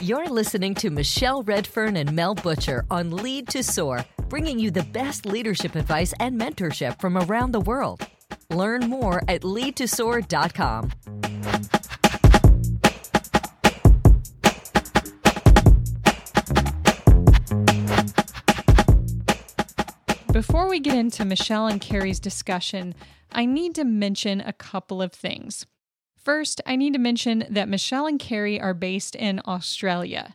You're listening to Michelle Redfern and Mel Butcher on Lead to Soar, bringing you the best leadership advice and mentorship from around the world. Learn more at leadtosoar.com. Before we get into Michelle and Kerry's discussion, I need to mention a couple of things. First, I need to mention that Michelle and Kerry are based in Australia.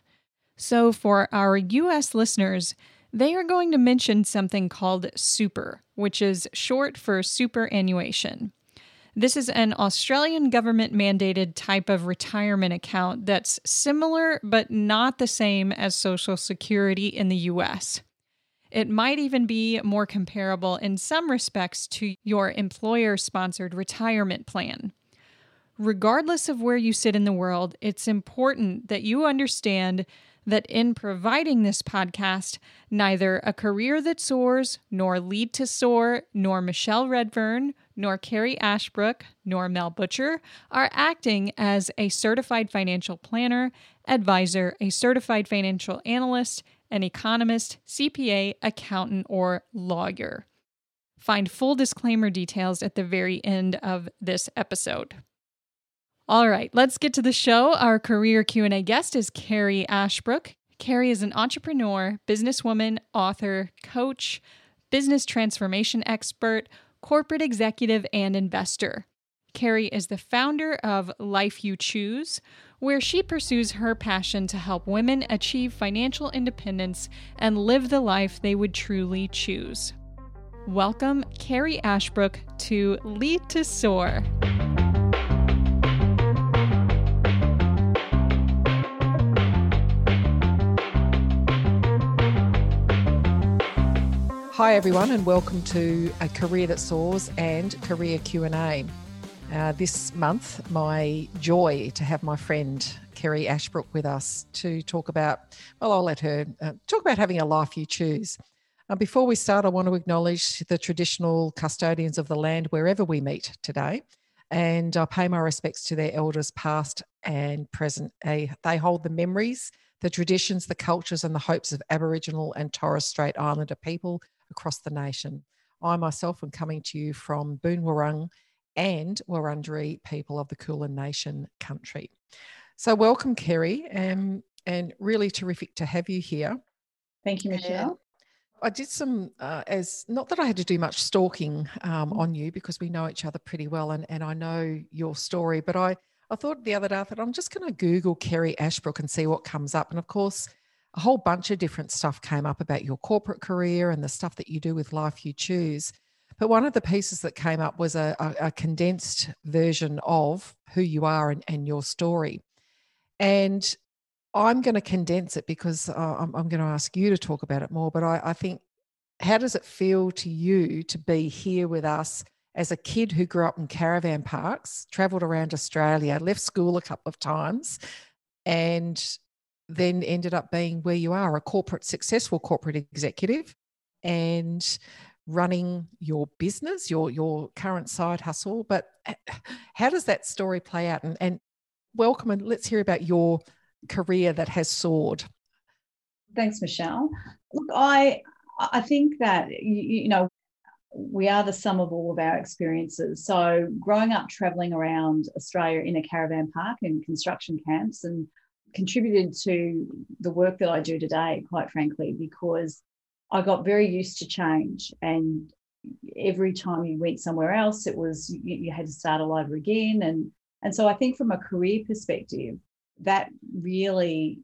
So, for our US listeners, they are going to mention something called super, which is short for superannuation. This is an Australian government mandated type of retirement account that's similar but not the same as Social Security in the US. It might even be more comparable in some respects to your employer sponsored retirement plan. Regardless of where you sit in the world, it's important that you understand that in providing this podcast, neither a career that soars, nor Lead to Soar, nor Michelle Redfern, nor Kerry Ashbrook, nor Mel Butcher are acting as a certified financial planner, advisor, a certified financial analyst, an economist, CPA, accountant, or lawyer. Find full disclaimer details at the very end of this episode. All right, let's get to the show. Our career Q&A guest is Kerry Ashbrook. Kerry is an entrepreneur, businesswoman, author, coach, business transformation expert, corporate executive, and investor. Kerry is the founder of Life You Choose, where she pursues her passion to help women achieve financial independence and live the life they would truly choose. Welcome, Kerry Ashbrook, to Lead to Soar. Hi everyone, and welcome to a Career That Soars and Career Q and A. Uh, this month, my joy to have my friend Kerry Ashbrook with us to talk about. Well, I'll let her uh, talk about having a life you choose. Uh, before we start, I want to acknowledge the traditional custodians of the land wherever we meet today, and I pay my respects to their elders, past and present. They, they hold the memories, the traditions, the cultures, and the hopes of Aboriginal and Torres Strait Islander people across the nation. I myself am coming to you from Boon Wurrung and Wurundjeri people of the Kulin Nation country. So, welcome, Kerry, um, and really terrific to have you here. Thank you, Michelle. And I did some, uh, as not that I had to do much stalking um, on you because we know each other pretty well and, and I know your story, but I, I thought the other day, I thought I'm just going to Google Kerry Ashbrook and see what comes up. And of course, a whole bunch of different stuff came up about your corporate career and the stuff that you do with Life You Choose. But one of the pieces that came up was a, a, a condensed version of who you are and, and your story. And I'm going to condense it because uh, I'm, I'm, going to ask you to talk about it more. But I, I think, how does it feel to you to be here with us as a kid who grew up in caravan parks, traveled around Australia, left school a couple of times, and then ended up being where you are a corporate, successful corporate executive and running your business, your your current side hustle. But how does that story play out? And, and welcome and let's hear about your career that has soared. Thanks, Michelle. Look, I I think that you, you know we are the sum of all of our experiences. So growing up traveling around Australia in a caravan park and construction camps and contributed to the work that I do today, quite frankly, because I got very used to change. And every time you went somewhere else, it was you, you had to start all over again. And, and so I think from a career perspective, that really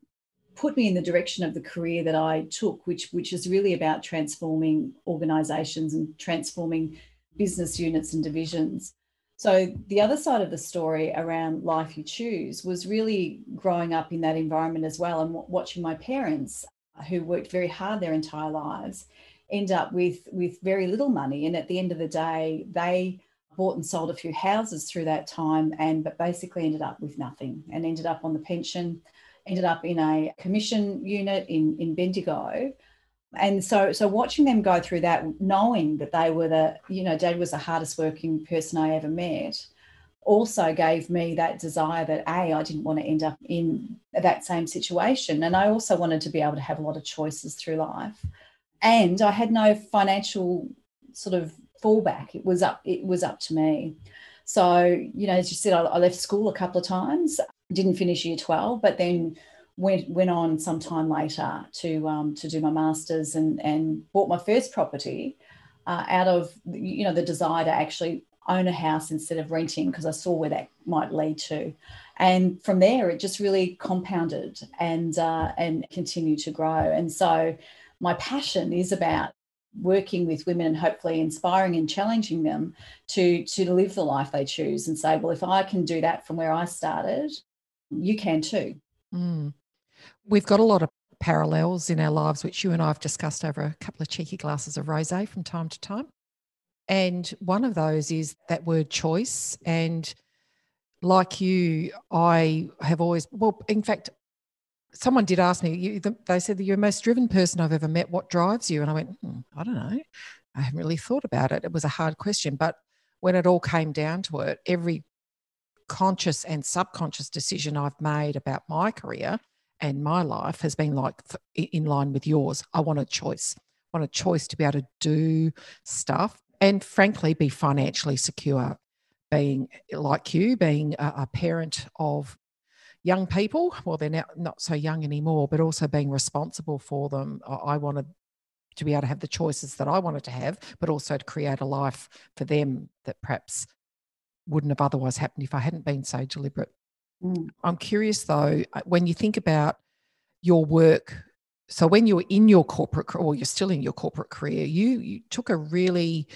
put me in the direction of the career that I took, which, which is really about transforming organizations and transforming business units and divisions. So, the other side of the story around Life You Choose was really growing up in that environment as well and watching my parents, who worked very hard their entire lives, end up with, with very little money. And at the end of the day, they bought and sold a few houses through that time and but basically ended up with nothing and ended up on the pension, ended up in a commission unit in, in Bendigo And so, so watching them go through that, knowing that they were the, you know, Dad was the hardest working person I ever met, also gave me that desire that a I didn't want to end up in that same situation, and I also wanted to be able to have a lot of choices through life, and I had no financial sort of fallback. It was up. It was up to me. So you know, as you said, I, I left school a couple of times. Didn't finish year twelve, but then went went on some time later to um, to do my masters and and bought my first property uh, out of you know the desire to actually own a house instead of renting because I saw where that might lead to, and from there it just really compounded and uh, and continued to grow. And so my passion is about working with women and hopefully inspiring and challenging them to to live the life they choose and say well if i can do that from where i started you can too mm. We've got a lot of parallels in our lives, which you and I have discussed over a couple of cheeky glasses of rose from time to time. And one of those is that word choice. And like you, I have always, well, in fact, someone did ask me, they said that you're the most driven person I've ever met. What drives you? And I went, hmm, I don't know. I haven't really thought about it. It was a hard question. But when it all came down to it, every conscious and subconscious decision I've made about my career and my life has been like in line with yours. I want a choice. I want a choice to be able to do stuff and frankly be financially secure. Being like you, being a, parent of young people, well, they're now not so young anymore, but also being responsible for them. I wanted to be able to have the choices that I wanted to have, but also to create a life for them that perhaps wouldn't have otherwise happened if I hadn't been so deliberate. Mm. I'm curious though, uh, when you think about your work. So when you were in your corporate, or you're still in your corporate career, you you took a really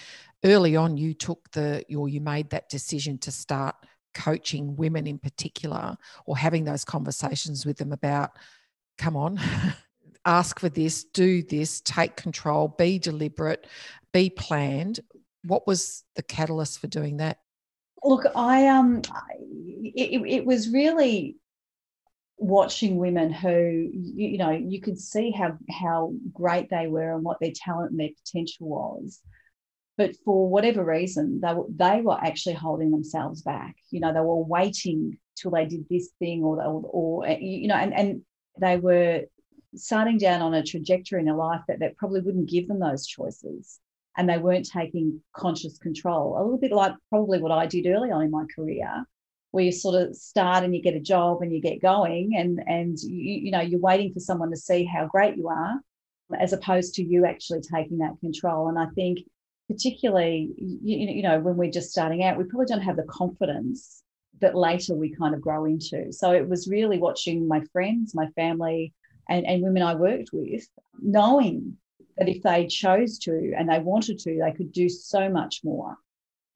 early on. You took the, or you made that decision to start coaching women in particular, or having those conversations with them about, come on, ask for this, do this, take control, be deliberate, be planned. What was the catalyst for doing that? Look, I um, it, it was really watching women who you know you could see how how great they were and what their talent and their potential was. But for whatever reason they were, they were actually holding themselves back. You know they were waiting till they did this thing or or, or uh, you know and and they were starting down on a trajectory in a life that that probably wouldn't give them those choices. And they weren't taking conscious control. A little bit like probably what I did early on in my career, where you sort of start and you get a job and you get going, and and you, you know you're waiting for someone to see how great you are, as opposed to you actually taking that control. And I think particularly you, you know when we're just starting out, we probably don't have the confidence that later we kind of grow into. So it was really watching my friends, my family, and, and women I worked with, knowing that if they chose to and they wanted to, they could do so much more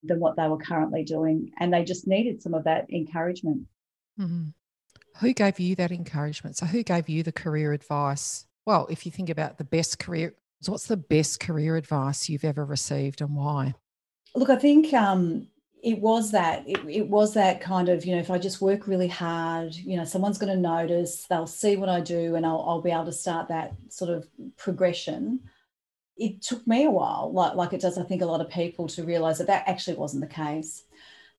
than what they were currently doing. And they just needed some of that encouragement. Mm-hmm. Who gave you that encouragement? So, who gave you the career advice? Well, if you think about the best career, so what's the best career advice you've ever received and why? Look, I think um, it was that it, it was that kind of you know if i just work really hard you know someone's going to notice they'll see what i do and I'll, I'll be able to start that sort of progression it took me a while like, like it does i think a lot of people to realize that that actually wasn't the case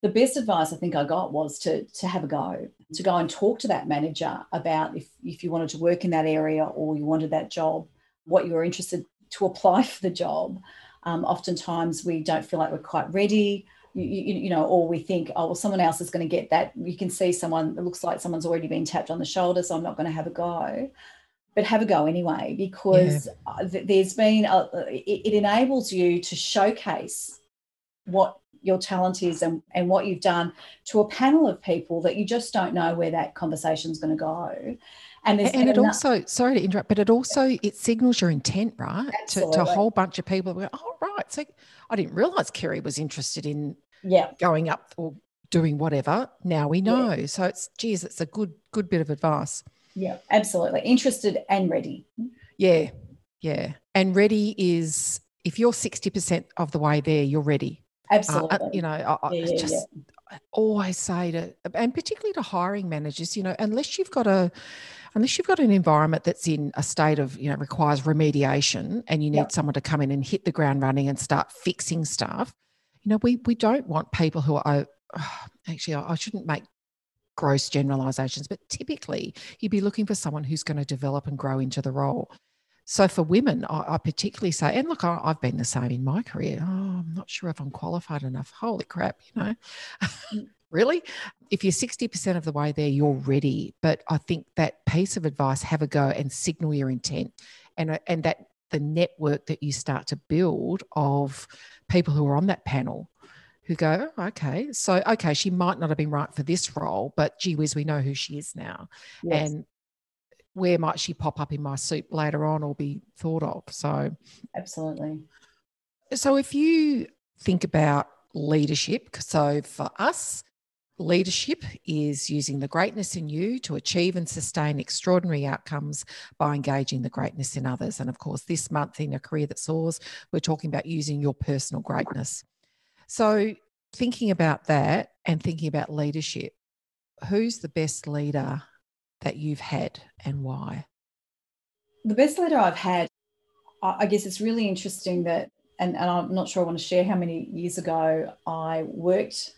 the best advice i think i got was to to have a go to go and talk to that manager about if if you wanted to work in that area or you wanted that job what you were interested to apply for the job um, oftentimes we don't feel like we're quite ready you, you, you, know, or we think, oh, well, someone else is going to get that. You can see someone, it looks like someone's already been tapped on the shoulder, so I'm not going to have a go. But have a go anyway, because yeah. Uh, there's been, a, it, it enables you to showcase what your talent is and, and what you've done to a panel of people that you just don't know where that conversation is going to go. And, and it also, sorry to interrupt, but it also it signals your intent, right? To, to, a whole bunch of people. Go, oh, right. So I didn't realize Kerry was interested in yeah going up or doing whatever now we know yeah. so it's geez it's a good good bit of advice yeah absolutely. Interested and ready. Yeah yeah. And ready is if you're 60% of the way there you're ready. Absolutely uh, you know I, yeah, just always say to, and particularly to hiring managers, you know, unless you've got a, unless you've got an environment that's in a state of, you know, requires remediation and you need someone to come in and hit the ground running and start fixing stuff, you know, we we don't want people who are actually I shouldn't make gross generalizations, but typically you'd be looking for someone who's going to develop and grow into the role. So for women, I, I particularly say, and look, I, have been the same in my career. Oh, I'm not sure if I'm qualified enough. Holy crap, you know. Mm. really? If you're 60% of the way there, you're ready. But I think that piece of advice, have a go and signal your intent. And, uh, and that the network that you start to build of people who are on that panel who go, oh, okay, so okay, she might not have been right for this role, but gee whiz, we know who she is now. Yes. And where might she pop up in my soup later on or be thought of? So absolutely. So if you think about leadership, so for us, Leadership is using the greatness in you to achieve and sustain extraordinary outcomes by engaging the greatness in others. And of course, this month in A Career That Soars, we're talking about using your personal greatness. So, thinking about that and thinking about leadership, who's the best leader that you've had and why? The best leader I've had, I guess it's really interesting that, and, and I'm not sure I want to share how many years ago I worked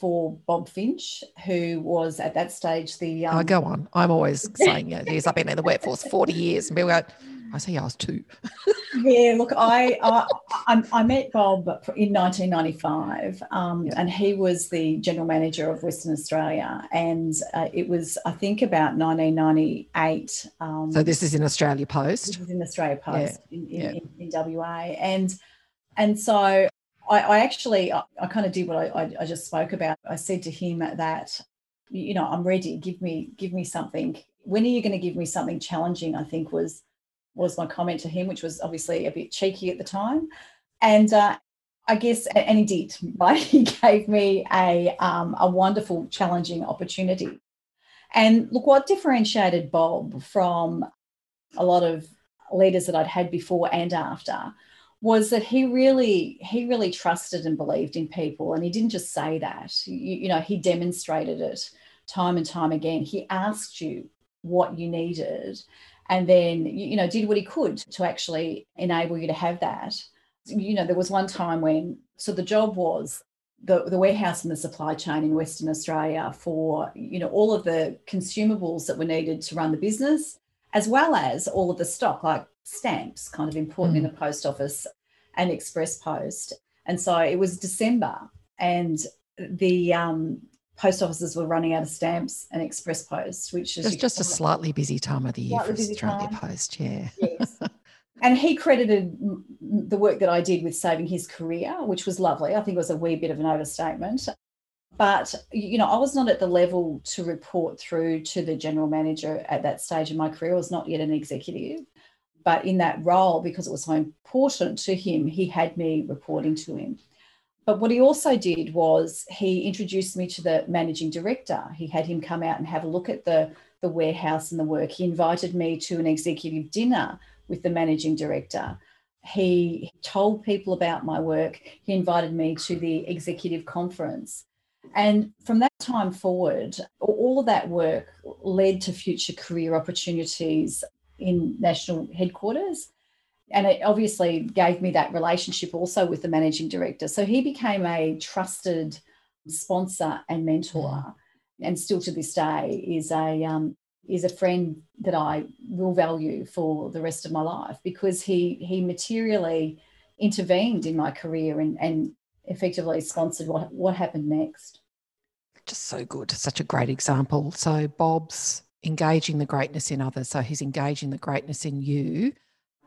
for Bob Finch, who was at that stage the. Um, oh, go on. I'm always saying, yeah, yes, I've been in the workforce 40 years. And people go, I say I was two. yeah, look, I, I I met Bob in 1995, um, yeah. and he was the general manager of Western Australia, and uh, it was I think about 1998. Um, so this is in Australia Post. This is in Australia Post yeah. in, in, yeah. in, in WA, and and so I, I actually I, I, kind of did what I, I just spoke about. I said to him that you know I'm ready. Give me give me something. When are you going to give me something challenging? I think was was my comment to him, which was obviously a bit cheeky at the time. And uh, I guess, and he did, right? He gave me a, um, a wonderful, challenging opportunity. And look, what differentiated Bob from a lot of leaders that I'd had before and after was that he really he really trusted and believed in people and he didn't just say that you, you know he demonstrated it time and time again he asked you what you needed and then you know did what he could to actually enable you to have that you know there was one time when so the job was the, the warehouse and the supply chain in western australia for you know all of the consumables that were needed to run the business as well as all of the stock like stamps kind of important mm. in the post office and express post and so it was december and the um, post offices were running out of stamps and express post, which is just a slightly busy time of the year for Australia time. Post. Yeah. Yes. and he credited the work that I did with saving his career, which was lovely. I think it was a wee bit of an overstatement. But you know, I was not at the level to report through to the general manager at that stage in my career. I was not yet an executive. But in that role, because it was so important to him, he had me reporting to him. But what he also did was he introduced me to the managing director. He had him come out and have a look at the, the warehouse and the work. He invited me to an executive dinner with the managing director. He told people about my work. He invited me to the executive conference. And from that time forward, all of that work led to future career opportunities in national headquarters and it obviously gave me that relationship also with the managing director. So he became a trusted sponsor and mentor, mm. and still to this day is a um, is a friend that I will value for the rest of my life because he he materially intervened in my career and and effectively sponsored what what happened next. Just so good, such a great example. So Bob's engaging the greatness in others. So he's engaging the greatness in you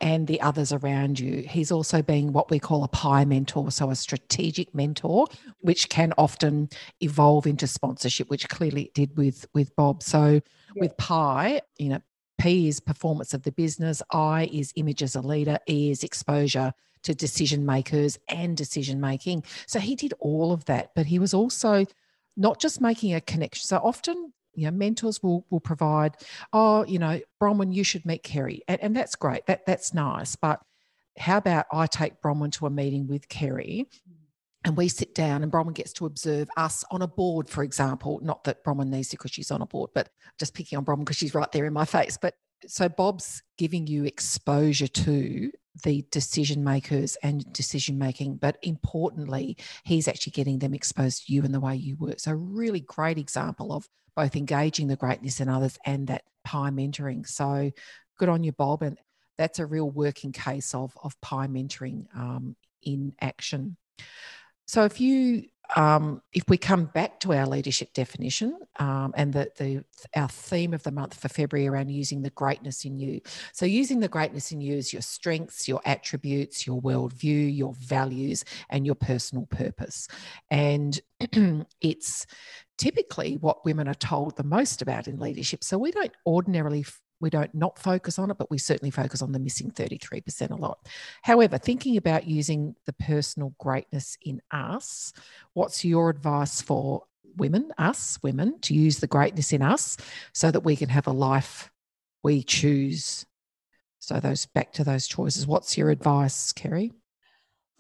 and the others around you. He's also being what we call a PIE mentor, so a strategic mentor, which can often evolve into sponsorship, which clearly it did with with Bob. So yeah. with PIE, you know, P is performance of the business, I is image as a leader, E is exposure to decision makers and decision making. So he did all of that, but he was also not just making a connection. So often you know mentors will will provide oh you know bronwyn you should meet kerry and, and that's great that that's nice but how about i take bronwyn to a meeting with kerry mm. and we sit down and Bronwyn gets to observe us on a board, for example. Not that Bronwyn needs to because she's on a board, but just picking on Bronwyn because she's right there in my face. But so Bob's giving you exposure to the decision makers and decision making, but importantly, he's actually getting them exposed to you and the way you work. So, really great example of both engaging the greatness in others and that pie mentoring. So, good on you, Bob. And that's a real working case of, of pie mentoring um, in action. So if you um, if we come back to our leadership definition um, and the, the our theme of the month for February around using the greatness in you. So using the greatness in you is your strengths, your attributes, your worldview, your values, and your personal purpose. And it's typically what women are told the most about in leadership. So we don't ordinarily we don't not focus on it, but we certainly focus on the missing 33% a lot. However, thinking about using the personal greatness in us, what's your advice for women, us women, to use the greatness in us so that we can have a life we choose? So, those back to those choices. What's your advice, Kerry?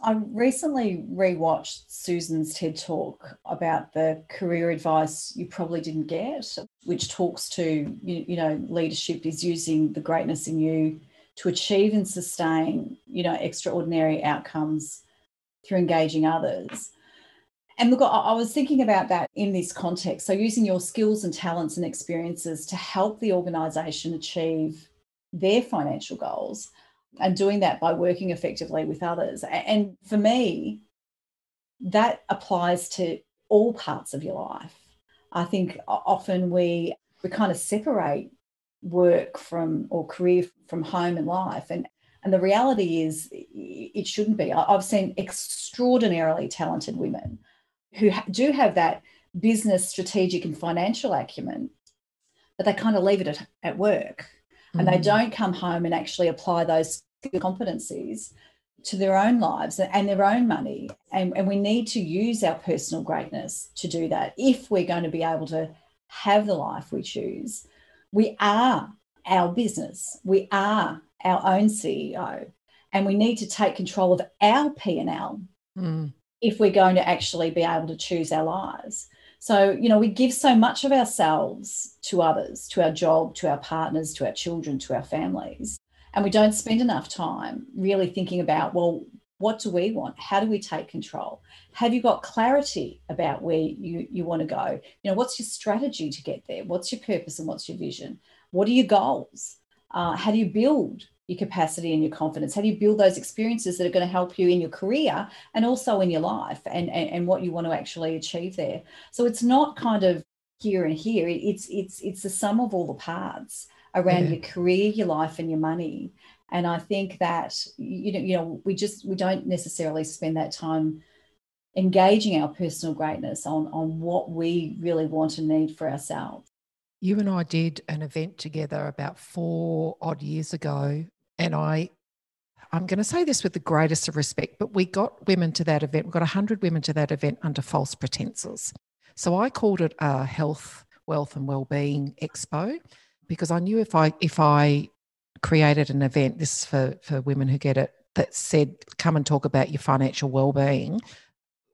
I recently rewatched Susan's TED talk about the career advice you probably didn't get, which talks to, you, you know, leadership is using the greatness in you to achieve and sustain, you know, extraordinary outcomes through engaging others. And look, I was thinking about that in this context. So, using your skills and talents and experiences to help the organization achieve their financial goals and doing that by working effectively with others. And for me, that applies to all parts of your life. I think often we we kind of separate work from or career from home and life and and the reality is it shouldn't be i've seen extraordinarily talented women who do have that business strategic and financial acumen but they kind of leave it at, at work and mm. they don't come home and actually apply those competencies to their own lives and their own money. And, and we need to use our personal greatness to do that if we're going to be able to have the life we choose. We are our business. We are our own CEO. And we need to take control of our P&L mm. if we're going to actually be able to choose our lives. So, you know, we give so much of ourselves to others, to our job, to our partners, to our children, to our families. And we don't spend enough time really thinking about, well, what do we want? How do we take control? Have you got clarity about where you, you want to go? You know, what's your strategy to get there? What's your purpose and what's your vision? What are your goals? Uh, how do you build your capacity and your confidence? How do you build those experiences that are going to help you in your career and also in your life and, and, and what you want to actually achieve there? So it's not kind of here and here. It's it's it's the sum of all the parts around your career, your life, and your money. And I think that you know, you know, we just we don't necessarily spend that time engaging our personal greatness on on what we really want and need for ourselves. You and I did an event together about four odd years ago and I I'm going to say this with the greatest of respect, but we got women to that event. We got 100 women to that event under false pretenses. So I called it a health, wealth, and well-being expo because I knew if I if I created an event, this is for for women who get it, that said, "Come and talk about your financial well-being,"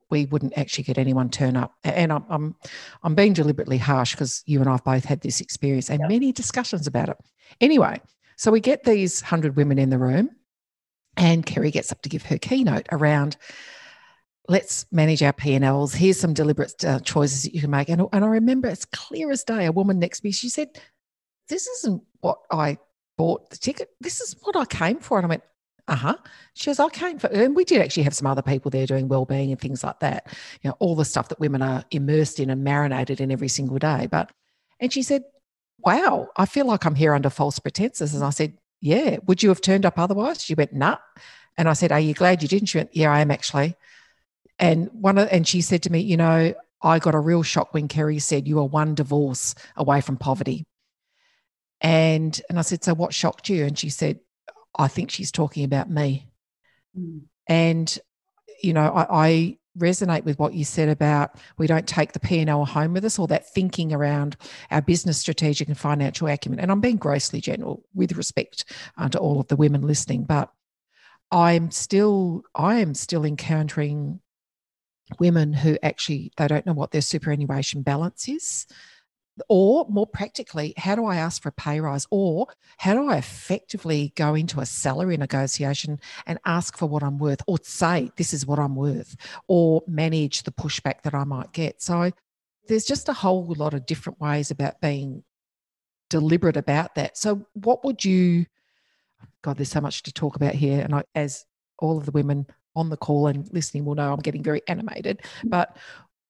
we wouldn't actually get anyone turn up. And I'm I'm, I'm being deliberately harsh because you and I've both had this experience and many discussions about it. Anyway, so we get these 100 women in the room, and Kerry gets up to give her keynote around let's manage our P&Ls. Here's some deliberate uh, choices that you can make. And, and I remember it's clear as day, a woman next to me, she said, this isn't what I bought the ticket. This is what I came for. And I went, uh huh. She goes, I came for, and we did actually have some other people there doing well-being and things like that. You know, all the stuff that women are immersed in and marinated in every single day. But, and she said, wow, I feel like I'm here under false pretenses. And I said, yeah, would you have turned up otherwise? She went, nah. And I said, are you glad you didn't? She went, yeah, I am actually. And one of, and she said to me, you know, I got a real shock when Kerry said you are one divorce away from poverty. And and I said, so what shocked you? And she said, I think she's talking about me. Mm. And you know, I, I resonate with what you said about we don't take the P&L home with us or that thinking around our business strategic and financial acumen. And I'm being grossly general with respect uh, to all of the women listening, but I'm still I am still encountering women who actually they don't know what their superannuation balance is or more practically, how do I ask for a pay rise? Or how do I effectively go into a salary negotiation and ask for what I'm worth, or say, this is what I'm worth, or manage the pushback that I might get? So there's just a whole lot of different ways about being deliberate about that. So, what would you, God, there's so much to talk about here. And I, as all of the women on the call and listening will know, I'm getting very animated. Mm. But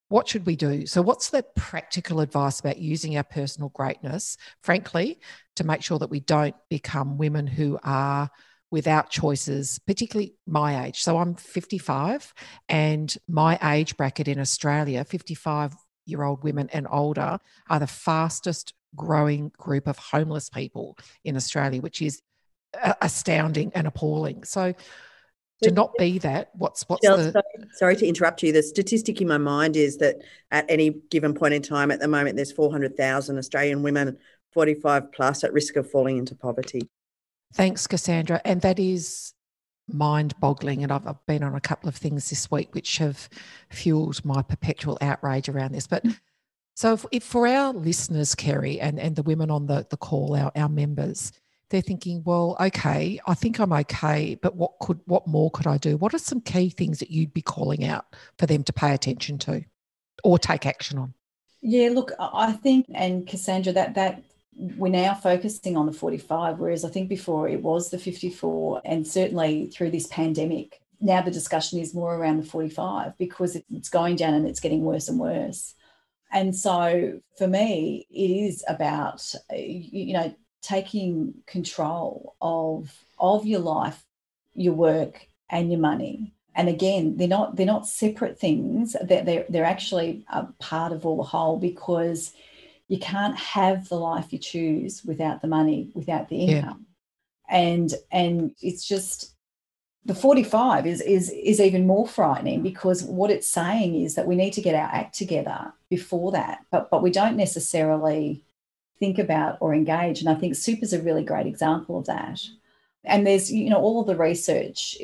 what should we do? So, what's the practical advice about using our personal greatness, frankly, to make sure that we don't become women who are without choices, particularly my age? So, I'm 55, and my age bracket in Australia, 55 year old women and older, are the fastest growing group of homeless people in Australia, which is astounding and appalling. So, to not be that what's what's the sorry, sorry, to interrupt you. The statistic in my mind is that at any given point in time at the moment there's 400,000 Australian women 45 plus at risk of falling into poverty. Thanks Cassandra. And that is mind boggling and I've, I've been on a couple of things this week which have fueled my perpetual outrage around this. But so if, if for our listeners Kerry and and the women on the the call our our members they're thinking, well, okay, I think I'm okay, but what could what more could I do? What are some key things that you'd be calling out for them to pay attention to or take action on? Yeah, look, I think and Cassandra that that we're now focusing on the 45 whereas I think before it was the 54 and certainly through this pandemic now the discussion is more around the 45 because it's going down and it's getting worse and worse. And so for me, it is about, you know, taking control of of your life, your work, and your money. And again, they're not they're not separate things. They're they're, they're actually a part of all the whole because you can't have the life you choose without the money, without the income. Yeah. And and it's just the 45 is is is even more frightening because what it's saying is that we need to get our act together before that but but we don't necessarily think about or engage. And I think super is a really great example of that. And there's, you know, all of the research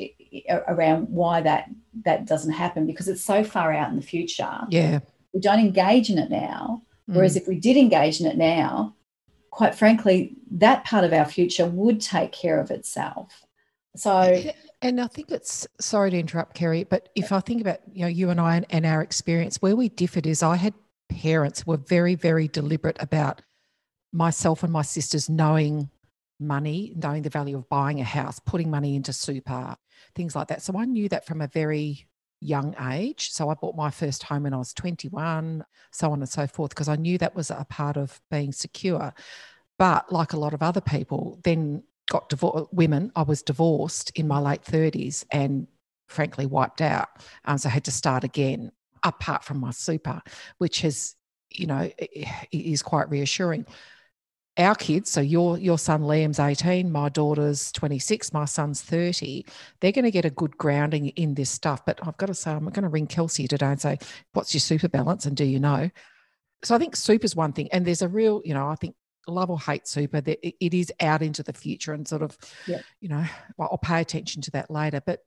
around why that that doesn't happen because it's so far out in the future. Yeah. We don't engage in it now. Whereas mm. if we did engage in it now, quite frankly, that part of our future would take care of itself. So and I think it's sorry to interrupt, Kerry, but if I think about you know you and I and, and our experience, where we differed is I had parents who were very, very deliberate about myself and my sisters knowing money, knowing the value of buying a house, putting money into super, things like that. So I knew that from a very young age. So I bought my first home when I was 21, so on and so forth, because I knew that was a part of being secure. But like a lot of other people, then got divorced, women, I was divorced in my late 30s and frankly wiped out. Um, so I had to start again, apart from my super, which has, you know, is quite reassuring our kids, so your your son Liam's 18, my daughter's 26, my son's 30, they're going to get a good grounding in this stuff. But I've got to say, I'm going to ring Kelsey today and say, what's your super balance? And do you know? So I think super is one thing. And there's a real, you know, I think love or hate super, that it is out into the future and sort of, yeah. you know, well, I'll pay attention to that later. But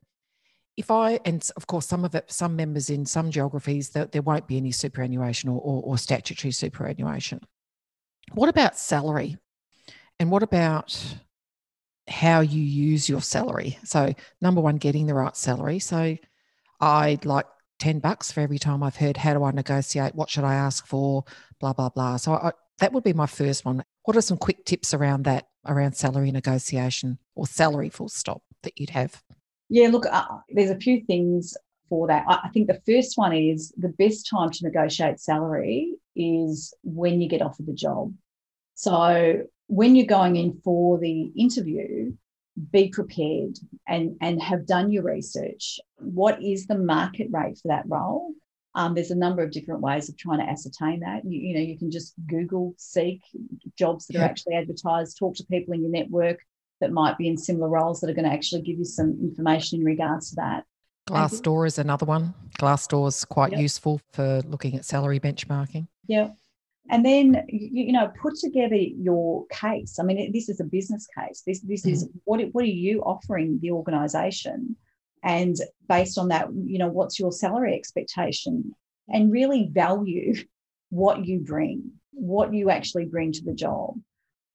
if I, and of course, some of it, some members in some geographies, that there won't be any superannuation or, or, or statutory superannuation. What about salary? And what about how you use your salary? So, number one, getting the right salary. So, I'd like 10 bucks for every time I've heard, how do I negotiate? What should I ask for? Blah, blah, blah. So, I, that would be my first one. What are some quick tips around that, around salary negotiation or salary full stop that you'd have? Yeah, look, uh, there's a few things for that. I think the first one is the best time to negotiate salary is when you get offered the job. So when you're going in for the interview, be prepared and, and have done your research. What is the market rate for that role? Um, there's a number of different ways of trying to ascertain that. You, you know, you can just Google, seek jobs that yeah. are actually advertised, talk to people in your network that might be in similar roles that are going to actually give you some information in regards to that. Glassdoor is another one. Glassdoor is quite yep. useful for looking at salary benchmarking. Yeah. And then you, know, put together your case. I mean, this is a business case. This this mm is what what are you offering the organisation And based on that, you know, what's your salary expectation? And really value what you bring, what you actually bring to the job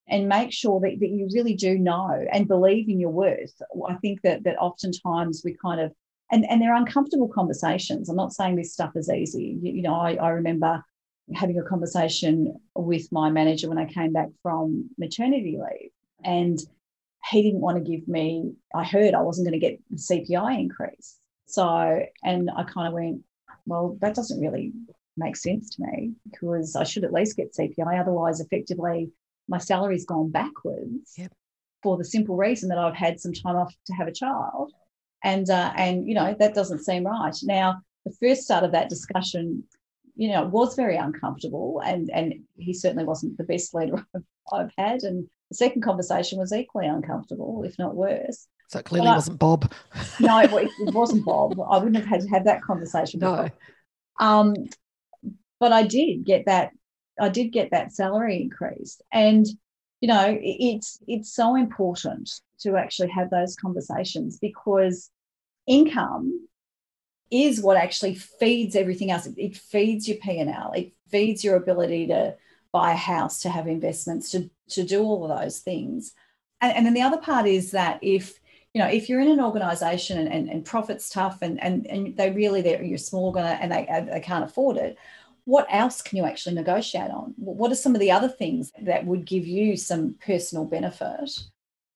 and make sure that, that you really do know and believe in your worth. I think that that oftentimes we kind of and, and they're uncomfortable conversations. I'm not saying this stuff is easy. You, you know, I, I remember having a conversation with my manager when I came back from maternity leave. And he didn't want to give me, I heard I wasn't going to get the CPI increase. So, and I kind of went, well, that doesn't really make sense to me because I should at least get CPI. Otherwise, effectively, my salary's gone backwards yep. for the simple reason that I've had some time off to have a child. And, uh, and, you know, that doesn't seem right. Now, the first start of that discussion, you know, it was very uncomfortable and, and he certainly wasn't the best leader I've had. And the second conversation was equally uncomfortable, if not worse. So it clearly wasn't Bob. no, it, it, wasn't Bob. I wouldn't have had to have that conversation. No. Um, but I did get that I did get that salary increase. And, you know, it's it's so important to actually have those conversations because income is what actually feeds everything else. It, feeds your P&L. It feeds your ability to buy a house, to have investments, to, to do all of those things. And, and then the other part is that if, you know, if you're in an organization and, and, and profit's tough and, and, and they really, they're, you're small and they, they can't afford it, what else can you actually negotiate on? What are some of the other things that would give you some personal benefit?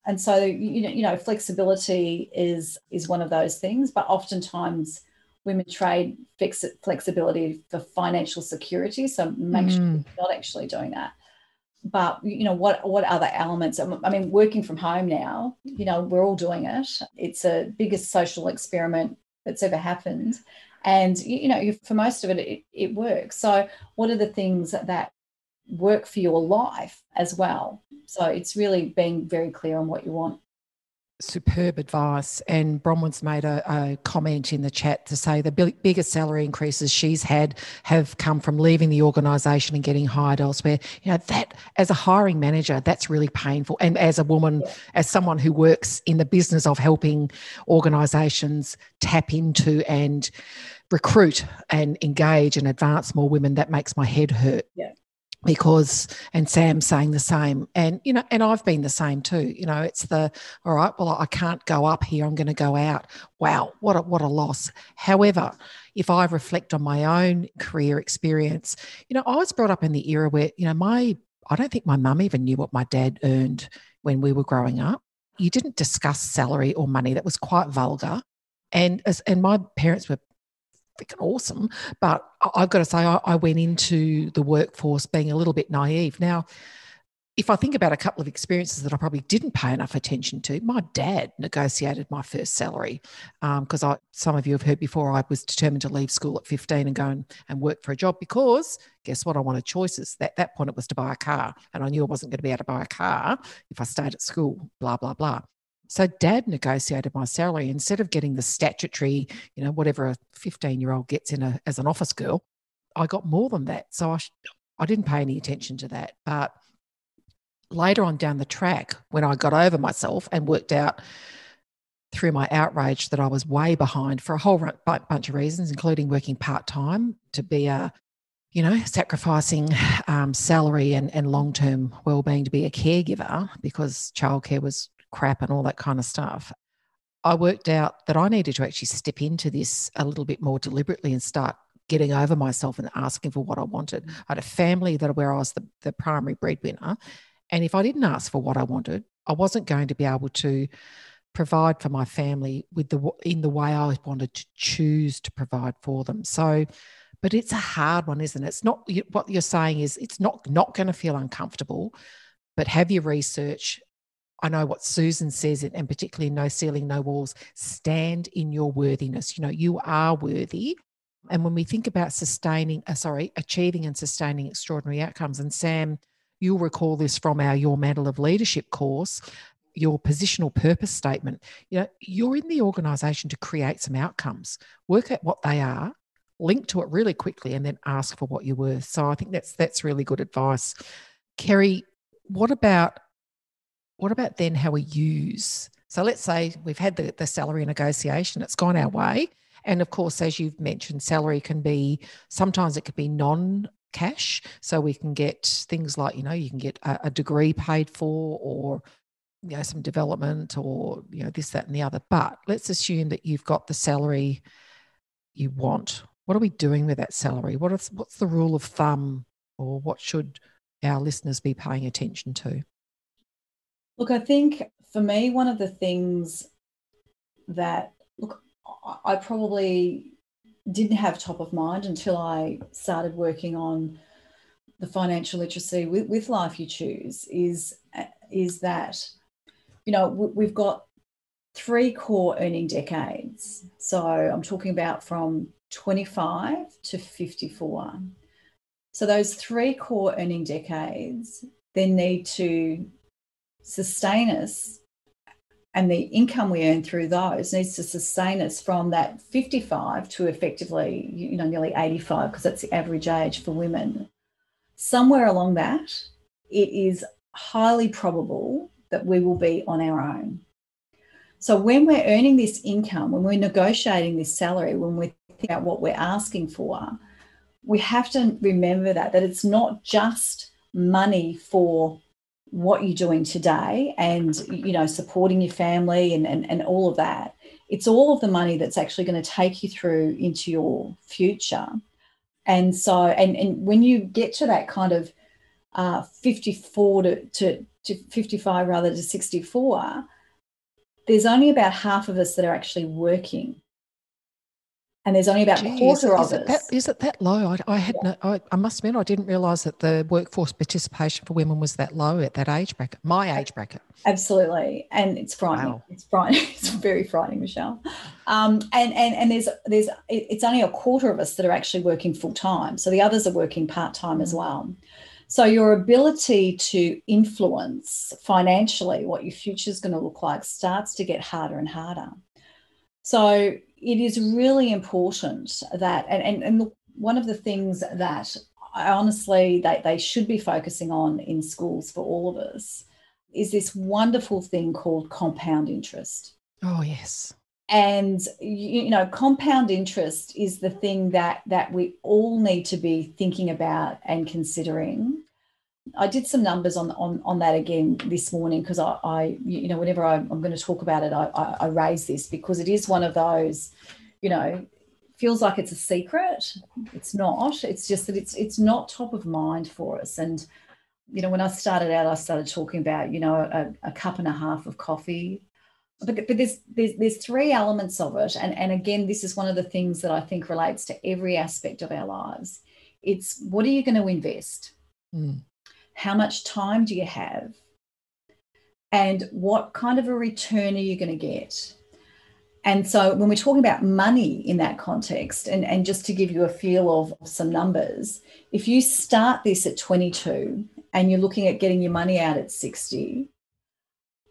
And so, you know, you know, flexibility is is one of those things, but oftentimes women trade fix flexibility for financial security. So make mm. sure you're not actually doing that. But you know, what what other elements? I mean, working from home now, you know, we're all doing it. It's a biggest social experiment that's ever happened and you know for most of it, it it, works so what are the things that work for your life as well so it's really being very clear on what you want superb advice. And Bronwyn's made a, a, comment in the chat to say the biggest salary increases she's had have come from leaving the organisation and getting hired elsewhere. You know, that as a hiring manager, that's really painful. And as a woman, yeah. as someone who works in the business of helping organisations tap into and recruit and engage and advance more women, that makes my head hurt. Yeah because and Sam's saying the same. And you know and I've been the same too you know it's the all right well I can't go up here I'm going to go out. Wow what a what a loss. However if I reflect on my own career experience you know I was brought up in the era where you know my I don't think my mum even knew what my dad earned when we were growing up. You didn't discuss salary or money that was quite vulgar. And as and my parents were freaking awesome. But I've got to say, I, went into the workforce being a little bit naive. Now, if I think about a couple of experiences that I probably didn't pay enough attention to, my dad negotiated my first salary because um, I, some of you have heard before, I was determined to leave school at 15 and go and, and work for a job because guess what? I wanted choices. At that point, it was to buy a car, and I knew I wasn't going to be able to buy a car if I stayed at school. Blah blah blah. So dad negotiated my salary instead of getting the statutory, you know, whatever a 15 year old gets in a, as an office girl. I got more than that. So I, I didn't pay any attention to that. But later on down the track, when I got over myself and worked out through my outrage that I was way behind for a whole bunch of reasons, including working part time to be a, you know, sacrificing um, salary and, and long term well being to be a caregiver because childcare was crap and all that kind of stuff. I worked out that I needed to actually step into this a little bit more deliberately and start getting over myself and asking for what I wanted. Mm. I had a family that where I was the, the primary breadwinner. And if I didn't ask for what I wanted, I wasn't going to be able to provide for my family with the in the way I wanted to choose to provide for them. So, but it's a hard one, isn't it? It's not what you're saying is it's not not going to feel uncomfortable, but have your research I know what Susan says, and particularly no ceiling, no walls, stand in your worthiness. You know, you are worthy. And when we think about sustaining, uh, sorry, achieving and sustaining extraordinary outcomes, and Sam, you'll recall this from our Your Mantle of Leadership course, your positional purpose statement. You know, you're in the organization to create some outcomes, work at what they are, link to it really quickly, and then ask for what you're worth. So I think that's that's really good advice. Kerry, what about what about then how we use So let's say we've had the, the salary negotiation, it's gone our way. And of course, as you've mentioned, salary can be sometimes it could be non cash. So we can get things like, you know, you can get a, a degree paid for or you know some development or you know this that and the other but let's assume that you've got the salary you want what are we doing with that salary what is what's the rule of thumb or what should our listeners be paying attention to look i think for me one of the things that look i probably didn't have top of mind until i started working on the financial literacy with, with life you choose is is that you know, we've got three core earning decades. So I'm talking about from 25 to 54. So those three core earning decades then need to sustain us and the income we earn through those needs to sustain us from that 55 to effectively you know nearly 85 because that's the average age for women somewhere along that it is highly probable that we will be on our own. So when we're earning this income, when we're negotiating this salary, when we're about what we're asking for, we have to remember that that it's not just money for what you're doing today and you know supporting your family and, and, and all of that it's all of the money that's actually going to take you through into your future and so and, and when you get to that kind of uh, 54 to, to to 55 rather to 64, there's only about half of us that are actually working. And there's only about a quarter is, of it us. That, is it that low? I, I had yeah. no, I, I, must admit I didn't realise that the workforce participation for women was that low at that age bracket, my age bracket. Absolutely, and it's frightening. Wow. It's frightening. It's very frightening, Michelle. Um, and and and there's there's it's only a quarter of us that are actually working full time. So the others are working part time mm. as well. So, your ability to influence financially what your future is going to look like starts to get harder and harder. So, it is really important that, and, and, and one of the things that I honestly they, they should be focusing on in schools for all of us is this wonderful thing called compound interest. Oh, yes and you know compound interest is the thing that that we all need to be thinking about and considering i did some numbers on on, on that again this morning because I, I you know whenever I, am going to talk about it I, I, I raise this because it is one of those you know feels like it's a secret. It's not. It's just that it's it's not top of mind for us. And you know when i started out i started talking about you know a, a cup and a half of coffee. But, but there's, there's there's three elements of it. And and again this is one of the things that i think relates to every aspect of our lives. It's what are you going to invest? Mm. How much time do you have and what kind of a return are you going to get and so when we're talking about money in that context and, and just to give you a feel of some numbers if you start this at 22 and you're looking at getting your money out at 60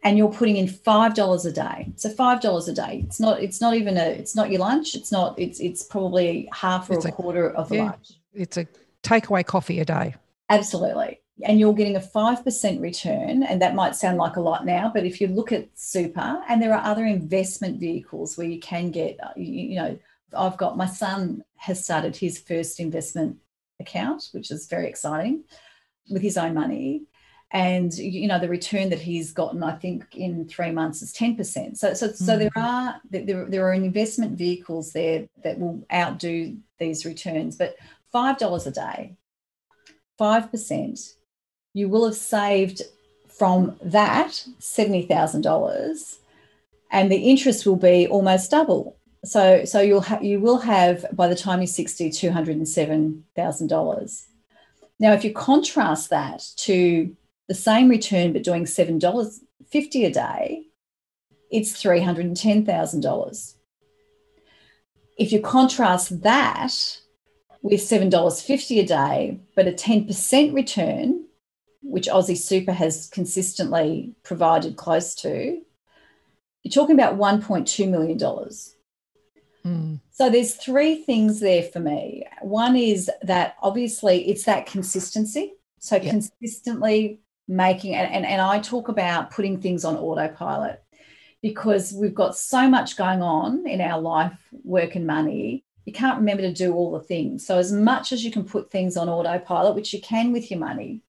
and you're putting in five dollars a day. So five dollars a day. It's not. It's not even a. It's not your lunch. It's not. It's it's probably half or it's a, quarter of the yeah, lunch. It's a takeaway coffee a day. Absolutely. And you're getting a 5% return. And that might sound like a lot now, but if you look at super, and there are other investment vehicles where you can get, uh, you, know, I've got my son has started his first investment account, which is very exciting with his own money and you know the return that he's gotten i think in three months is 10% so so, so there mm-hmm. are there, there are investment vehicles there that will outdo these returns but five dollars a day 5% you will have saved from that $70000 and the interest will be almost double so so you'll ha- you will have by the time you're 60 $207000 now if you contrast that to the same return but doing $7.50 a day, it's $310,000. If you contrast that with $7.50 a day, but a 10% return, which Aussie Super has consistently provided close to, you're talking about $1.2 million. Mm. So there's three things there for me. One is that obviously it's that consistency. So yep. consistently making and, and, and I talk about putting things on autopilot. because we've got so much going on in our life, work, and money. You can't remember to do all the things. So, as much as you can put things on autopilot, which you can with your money,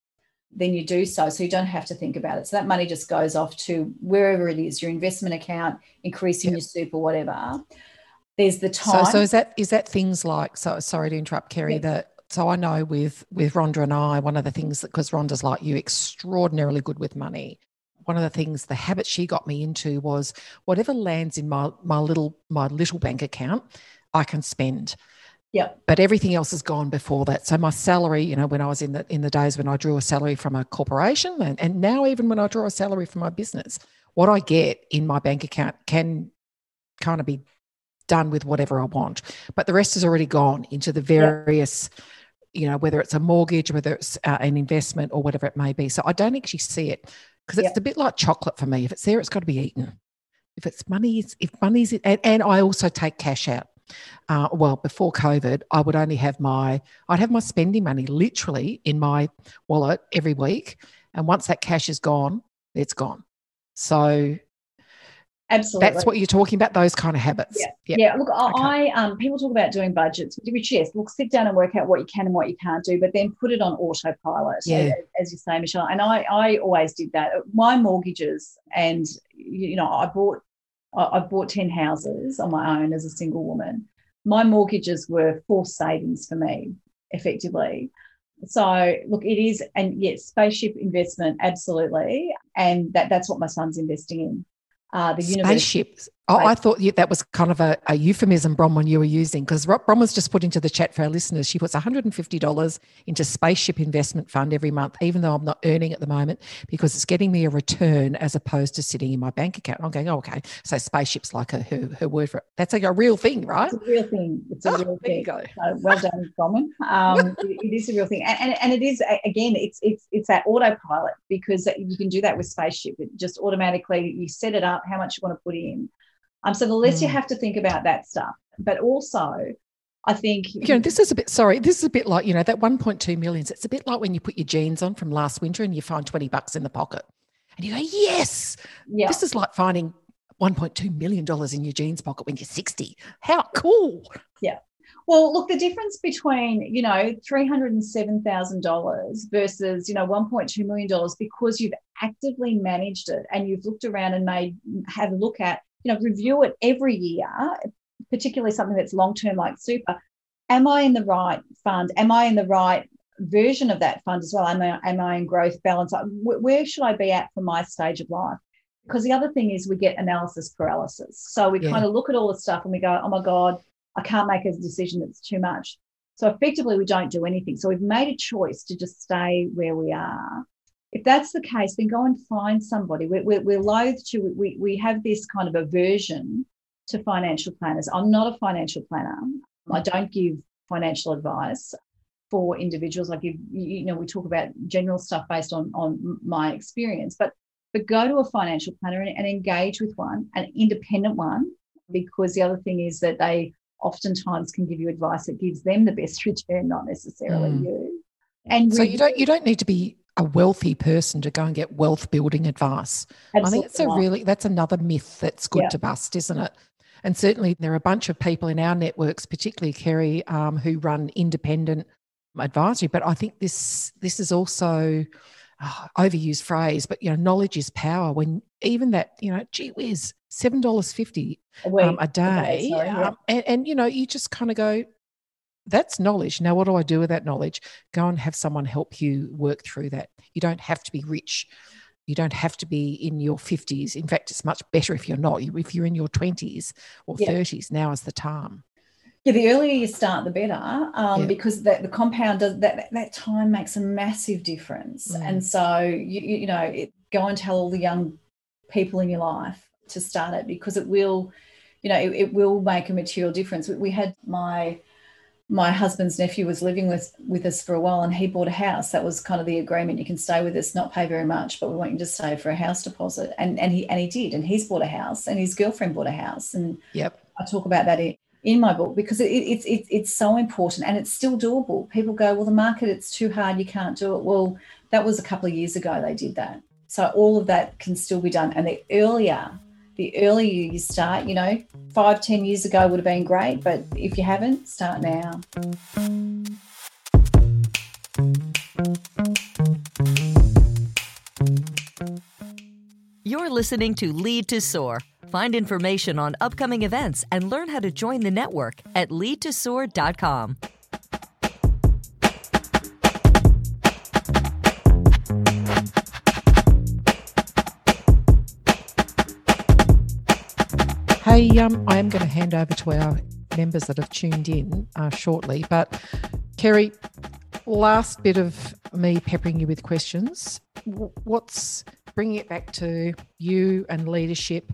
then you do so. So you don't have to think about it. So that money just goes off to wherever it is, your investment account, increasing yep. your super, whatever. There's the time. So, so is that is that things like so sorry to interrupt, Kerry, yes. that so I know with with Rhonda and I, one of the things that because Rhonda's like you, extraordinarily good with money. One of the things, the habit she got me into was whatever lands in my my little my little bank account, I can spend. Yeah. But everything else has gone before that. So my salary, you know, when I was in the in the days when I drew a salary from a corporation and, and now even when I draw a salary from my business, what I get in my bank account can kind of be done with whatever I want. But the rest has already gone into the various, yeah. you know, whether it's a mortgage, whether it's uh, an investment or whatever it may be. So I don't actually see it because it's yeah. a bit like chocolate for me. If it's there, it's got to be eaten. If it's money, if money's, and, and I also take cash out uh, well, before COVID, I would only have my, I'd have my spending money literally in my wallet every week. And once that cash is gone, it's gone. So Absolutely. That's what you're talking about, those kind of habits. Yeah. Yeah. yeah. Look, okay. I um people talk about doing budgets, which yes, look, sit down and work out what you can and what you can't do, but then put it on autopilot. Yeah. As you say, Michelle. And I I always did that. My mortgages and you know, I bought I, bought 10 houses on my own as a single woman. My mortgages were forced savings for me, effectively. So look, it is, and yes, spaceship investment, absolutely. And that, that's what my son's investing in. Uh, the spaceship. Oh, I thought that was kind of a, a euphemism, Bronwyn, you were using because Bronwyn's just put into the chat for our listeners. She puts $150 into Spaceship Investment Fund every month, even though I'm not earning at the moment, because it's getting me a return as opposed to sitting in my bank account. I'm going, oh, okay. So Spaceship's like a, her, her word for it. That's like a real thing, right? It's a real thing. It's a oh, real thing. So well done, Bronwyn. Um, it, it is a real thing. And, and, and it is, again, it's, it's, it's that autopilot because you can do that with Spaceship. It just automatically, you set it up, how much you want to put in um, so the less mm. you have to think about that stuff. But also, I think you know this is a bit sorry. This is a bit like you know that 1.2 millions. It's a bit like when you put your jeans on from last winter and you find 20 bucks in the pocket, and you go, yes. Yeah. This is like finding 1.2 million dollars in your jeans pocket when you're 60. How cool! Yeah. Well, look, the difference between you know three hundred and seven thousand dollars versus you know 1.2 million dollars because you've actively managed it and you've looked around and made had a look at you know, review it every year, particularly something that's long term like super. Am I in the right fund? Am I in the right version of that fund as well? Am I, am I in growth balance? Where should I be at for my stage of life? Because the other thing is we get analysis paralysis. So we yeah. kind of look at all the stuff and we go, oh my God, I can't make a decision that's too much. So effectively, we don't do anything. So we've made a choice to just stay where we are if that's the case, then go and find somebody. We're, we're, we're loath to, we, we have this kind of aversion to financial planners. I'm not a financial planner. I don't give financial advice for individuals. I give, you know, we talk about general stuff based on, on my experience, but, but go to a financial planner and, and engage with one, an independent one, because the other thing is that they oftentimes can give you advice that gives them the best return, not necessarily mm. you. And so you don't you don't need to be a wealthy person to go and get wealth building advice. Absolutely I think it's a really that's another myth that's good yeah. to bust, isn't it? And certainly there are a bunch of people in our networks, particularly Kerry, um, who run independent advisory. But I think this this is also oh, overused phrase, but you know, knowledge is power. When even that, you know, gee whiz, seven dollars fifty um, a day, sorry, yeah. um, and, and you know, you just kind of go, that's knowledge. Now, what do I do with that knowledge? Go and have someone help you work through that. You don't have to be rich. You don't have to be in your 50s. In fact, it's much better if you're not. If you're in your 20s or yeah. 30s, now is the time. Yeah, the earlier you start, the better, um, yeah. because the, the compound does that. That time makes a massive difference, mm. and so you you know it, go and tell all the young people in your life to start it because it will, you know, it, it will make a material difference. We, we had my my husband's nephew was living with with us for a while and he bought a house. That was kind of the agreement. You can stay with us not pay very much but we want you to stay for a house deposit. And and he and he did. And he's bought a house and his girlfriend bought a house. And yep. I talk about that in, in my book because it, it's it, it's so important and it's still doable. People go well the market it's too hard. You can't do it. Well that was a couple of years ago they did that. So all of that can still be done. And the earlier the earlier you start, you know, five, ten years ago would have been great, but if you haven't, start now. You're listening to Lead to Soar. Find information on upcoming events and learn how to join the network at leadtosoar.com. Hey, um, I am going to hand over to our members that have tuned in uh, shortly. But Kerry, last bit of me peppering you with questions. What's bringing it back to you and leadership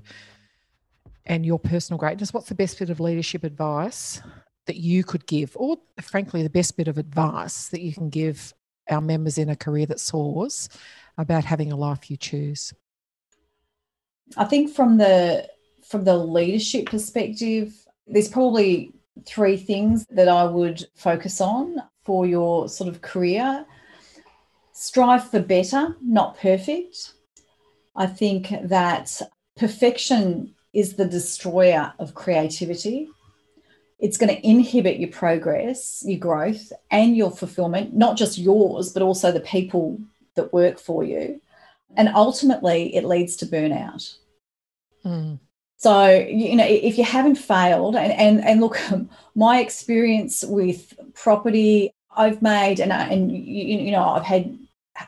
and your personal greatness? What's the best bit of leadership advice that you could give, or frankly, the best bit of advice that you can give our members in a career that soars about having a life you choose? I think from the from the leadership perspective, there's probably three things that I would focus on for your sort of career. Strive for better, not perfect. I think that perfection is the destroyer of creativity. It's going to inhibit your progress, your growth, and your fulfillment, not just yours, but also the people that work for you. And ultimately, it leads to burnout. Mm. So, you know, if you haven't failed, and, and, and look, my experience with property, I've made, and, and you, you know, I've had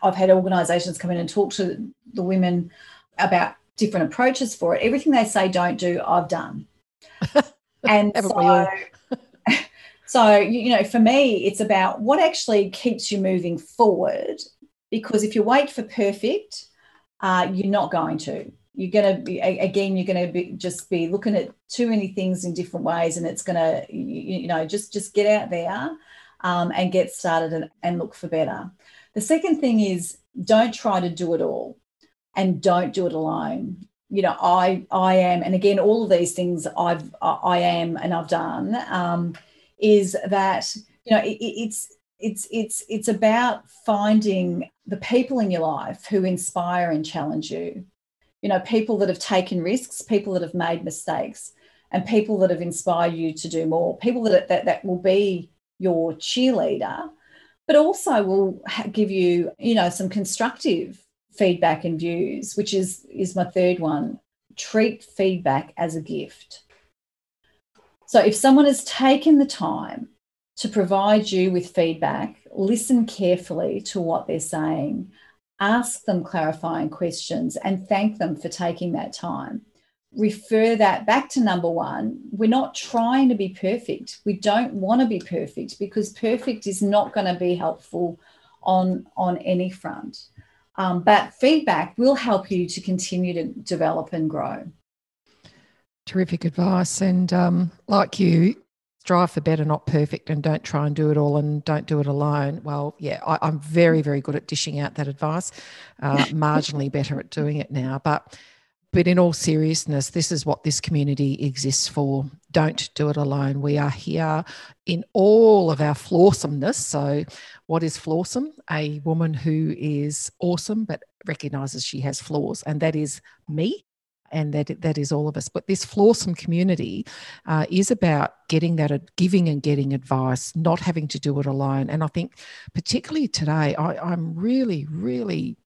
I've had organisations come in and talk to the women about different approaches for it. Everything they say don't do, I've done. and so, so, you know, for me, it's about what actually keeps you moving forward. Because if you wait for perfect, uh, you're not going to you're going to be again you're going to be just be looking at too many things in different ways and it's going to you, you know just just get out there um, and get started and, and look for better. The second thing is don't try to do it all and don't do it alone. You know i i am and again all of these things i've i am and i've done um, is that you know it, it's it's it's it's about finding the people in your life who inspire and challenge you you know, people that have taken risks, people that have made mistakes, and people that have inspired you to do more, people that, that, that will be your cheerleader, but also will give you, you know, some constructive feedback and views, which is, is my third one. Treat feedback as a gift. So if someone has taken the time to provide you with feedback, listen carefully to what they're saying ask them clarifying questions and thank them for taking that time. Refer that back to number one. We're not trying to be perfect. We don't want to be perfect because perfect is not going to be helpful on, on any front. Um, but feedback will help you to continue to develop and grow. Terrific advice. And um, like you, strive for better, not perfect, and don't try and do it all and don't do it alone. Well, yeah, I, am very, very good at dishing out that advice, uh, marginally better at doing it now. But but in all seriousness, this is what this community exists for. Don't do it alone. We are here in all of our flawsomeness. So, what is flawsome? A woman who is awesome but recognizes she has flaws, and that is me and that that is all of us. But this flawsome community uh, is about getting that, giving and getting advice, not having to do it alone. And I think, particularly today, I, I'm really, really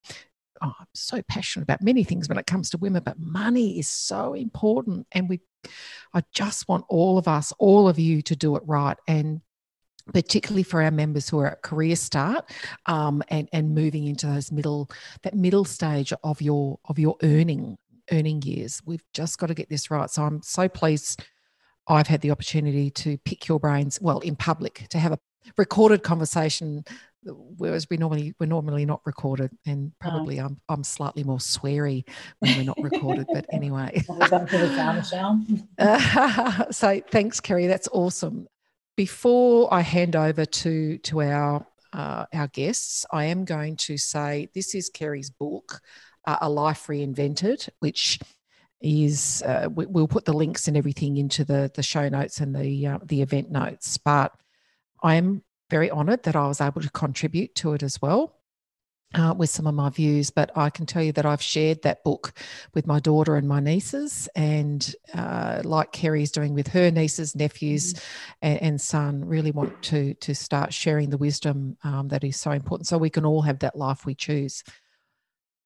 oh, I'm so passionate about many things when it comes to women, but money is so important. And we, I just want all of us, all of you to do it right. And particularly for our members who are at career start um, and, and moving into those middle, that middle stage of your, of your earning earning years. We've just got to get this right. So I'm so pleased I've had the opportunity to pick your brains, well, in public, to have a recorded conversation, whereas we normally we're normally not recorded, and probably oh. I'm I'm slightly more sweary when we're not recorded. but anyway, uh, so thanks, Kerry. That's awesome. Before I hand over to to our uh, our guests, I am going to say this is Kerry's book uh, A Life Reinvented, which is uh, we, will put the links and everything into the the show notes and the uh, the event notes. But I am very honoured that I was able to contribute to it as well. uh, with some of my views, but I can tell you that I've shared that book with my daughter and my nieces, and uh, like Kerry's doing with her nieces, nephews, mm-hmm. and, and, son, really want to to start sharing the wisdom um, that is so important, so we can all have that life we choose.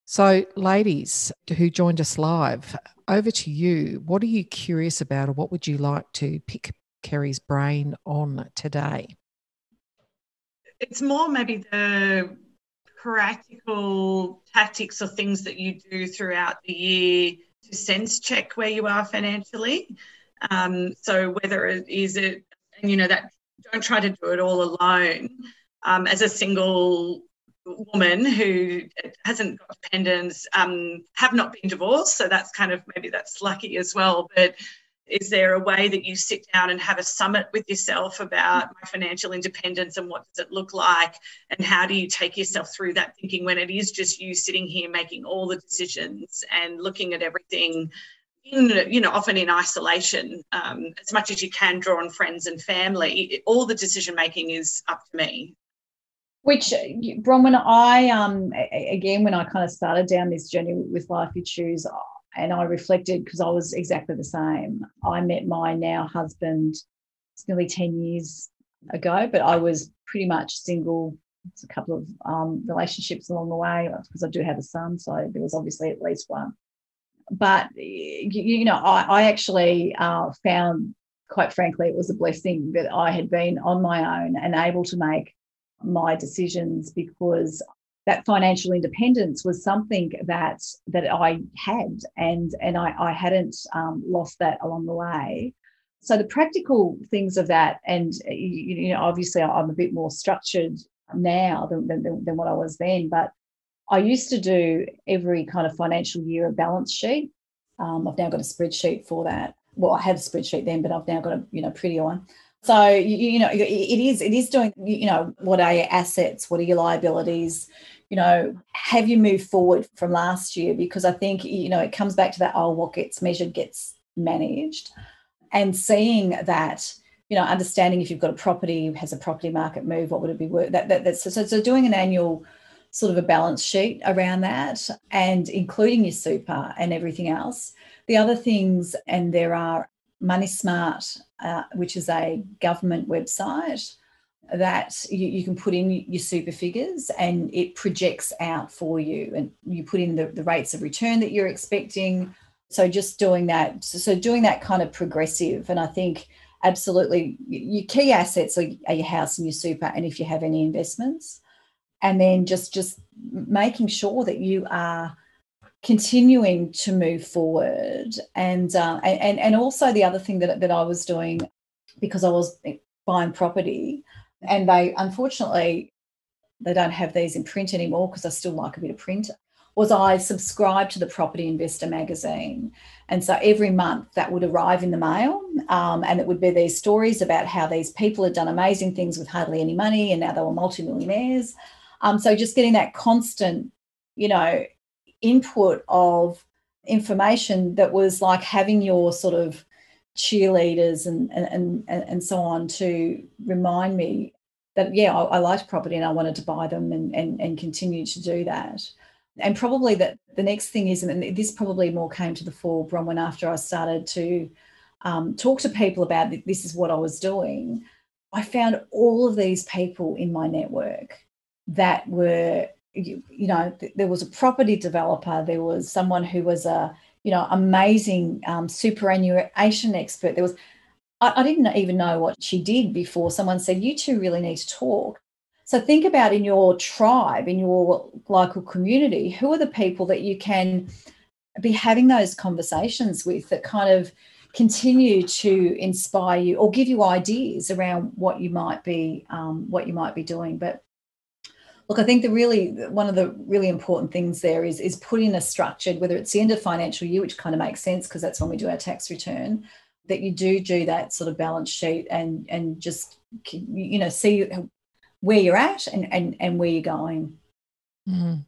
So, ladies who joined us live, over to you. What are you curious about, or what would you like to pick Kerry's brain on today? It's more maybe the practical tactics or things that you do throughout the year to sense check where you are financially. Um, so whether it is it, and you know that don't try to do it all alone. Um, as a single woman who hasn't got dependents, um, have not been divorced, so that's kind of maybe that's lucky as well. But is there a way that you sit down and have a summit with yourself about my financial independence and what does it look like and how do you take yourself through that thinking when it is just you sitting here making all the decisions and looking at everything in you know often in isolation um, as much as you can draw on friends and family all the decision making is up to me which bronwyn i um again when i kind of started down this journey with life you choose and I reflected because I was exactly the same. I met my now husband it's nearly 10 years ago, but I was pretty much single. It's a couple of um, relationships along the way because I do have a son, so there was obviously at least one. But you, you know, I, I actually uh, found, quite frankly, it was a blessing that I had been on my own and able to make my decisions because that financial independence was something that that I had, and and I, I hadn't um, lost that along the way. So the practical things of that, and you, you know, obviously I'm a bit more structured now than, than, than what I was then, but I used to do every kind of financial year a balance sheet. Um, I've now got a spreadsheet for that. Well, I had a spreadsheet then, but I've now got a you know pretty one. So you, you know, it is it is doing you know what are your assets, what are your liabilities, you know, have you moved forward from last year? Because I think you know it comes back to that oh, what gets measured gets managed, and seeing that you know, understanding if you've got a property has a property market move, what would it be worth? That, that that's so, so doing an annual sort of a balance sheet around that and including your super and everything else. The other things, and there are Money Smart, uh, which is a government website that you, you, can put in your super figures and it projects out for you and you put in the, the rates of return that you're expecting. So just doing that so doing that kind of progressive. And i think absolutely your key assets are, are your house and your super and if you have any investments. And then just just making sure that you are continuing to move forward and uh, and and also the other thing that, that I was doing because I was buying property and they unfortunately they don't have these in print anymore because I still like a bit of print was I subscribed to the Property Investor magazine. And so every month that would arrive in the mail, um, and it would be these stories about how these people had done amazing things with hardly any money and now they were multimillionaires. Um, so just getting that constant, you know, input of information that was like having your sort of cheerleaders and and and, and so on to remind me that yeah I, I liked property and I wanted to buy them and, and and continue to do that. And probably that the next thing is and this probably more came to the fore Bronwyn after I started to um, talk to people about this is what I was doing I found all of these people in my network that were you, you know there was a property developer there was someone who was a you know amazing um, superannuation expert. There was I, I didn't even know what she did before someone said you two really need to talk. So think about in your tribe in your local community who are the people that you can be having those conversations with that kind of continue to inspire you or give you ideas around what you might be um, what you might be doing. But look i think the really one of the really important things there is is putting a structured whether it's the end of financial year which kind of makes sense because that's when we do our tax return that you do do that sort of balance sheet and and just you know see where you're at and and, and where you're going. Mm.